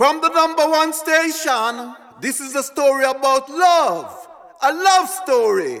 From the number one station, this is a story about love. A love story.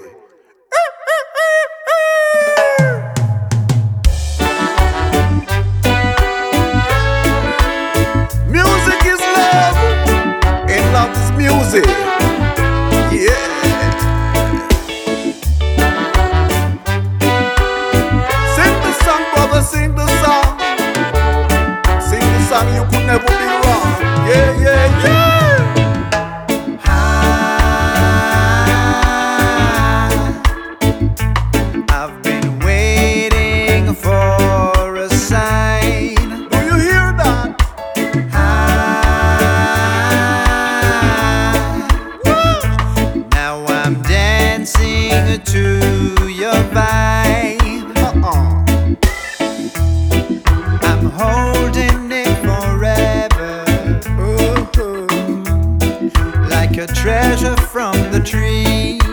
A treasure from the tree.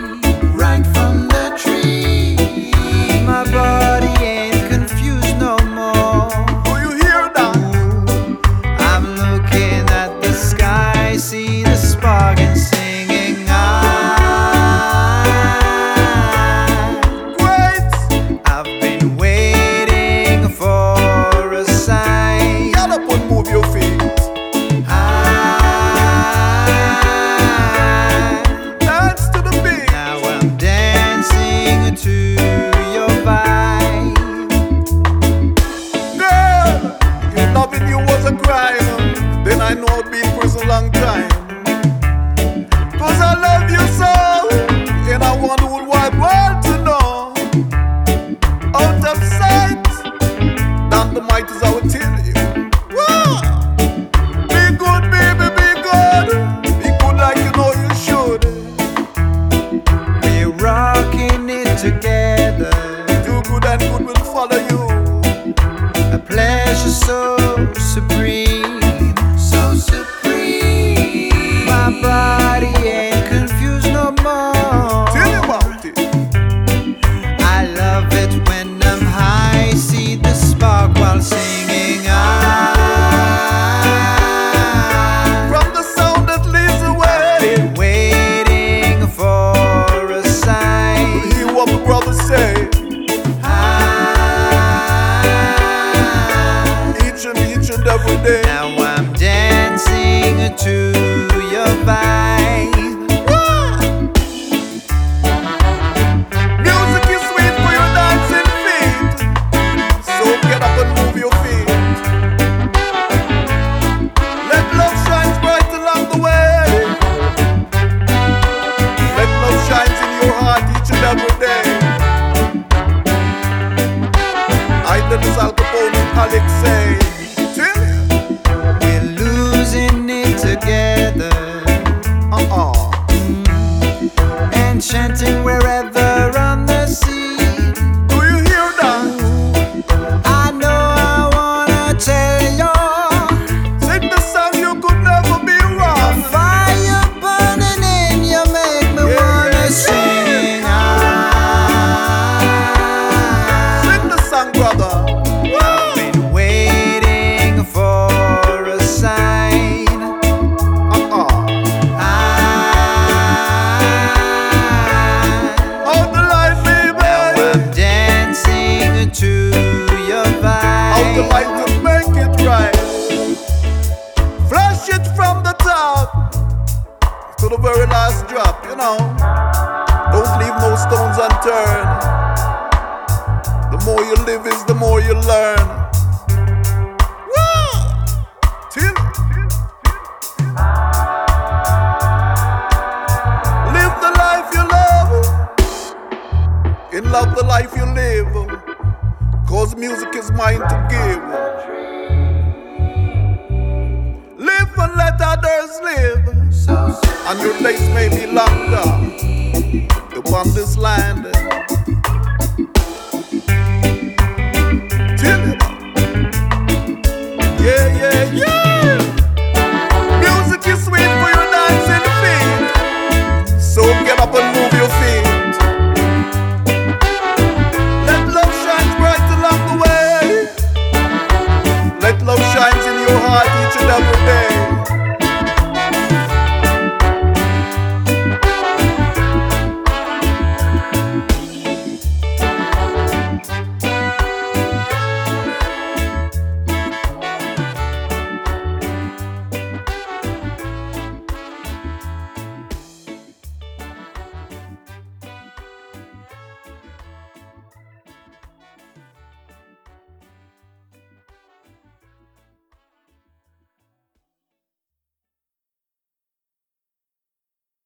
I know I'd be in prison long time. Cause I love you so, and I want the whole wide world to know. Out of sight, down the might is our tell you. Be good, baby, be good. Be good like you know you should. We're rocking it together. Brother say. I, Each and each and every day. Now I'm dancing to Capone and Alex say, tell We're losing it together. uh-uh. Mm-hmm. Enchanting wherever on the sea. Do you hear that? I know I wanna tell you. Sing the song you could never be wrong. fire burning in you make me Yeah, wanna yeah, sing. Ah. Sing the song, brother. Flash it from the top to the very last drop, you know. Don't leave no stones unturned. The more you live is the more you learn. Live the life you love. And love the life you live. Cause music is mine to give. And let others live. And your days may be longer upon this land. Yeah, yeah, yeah.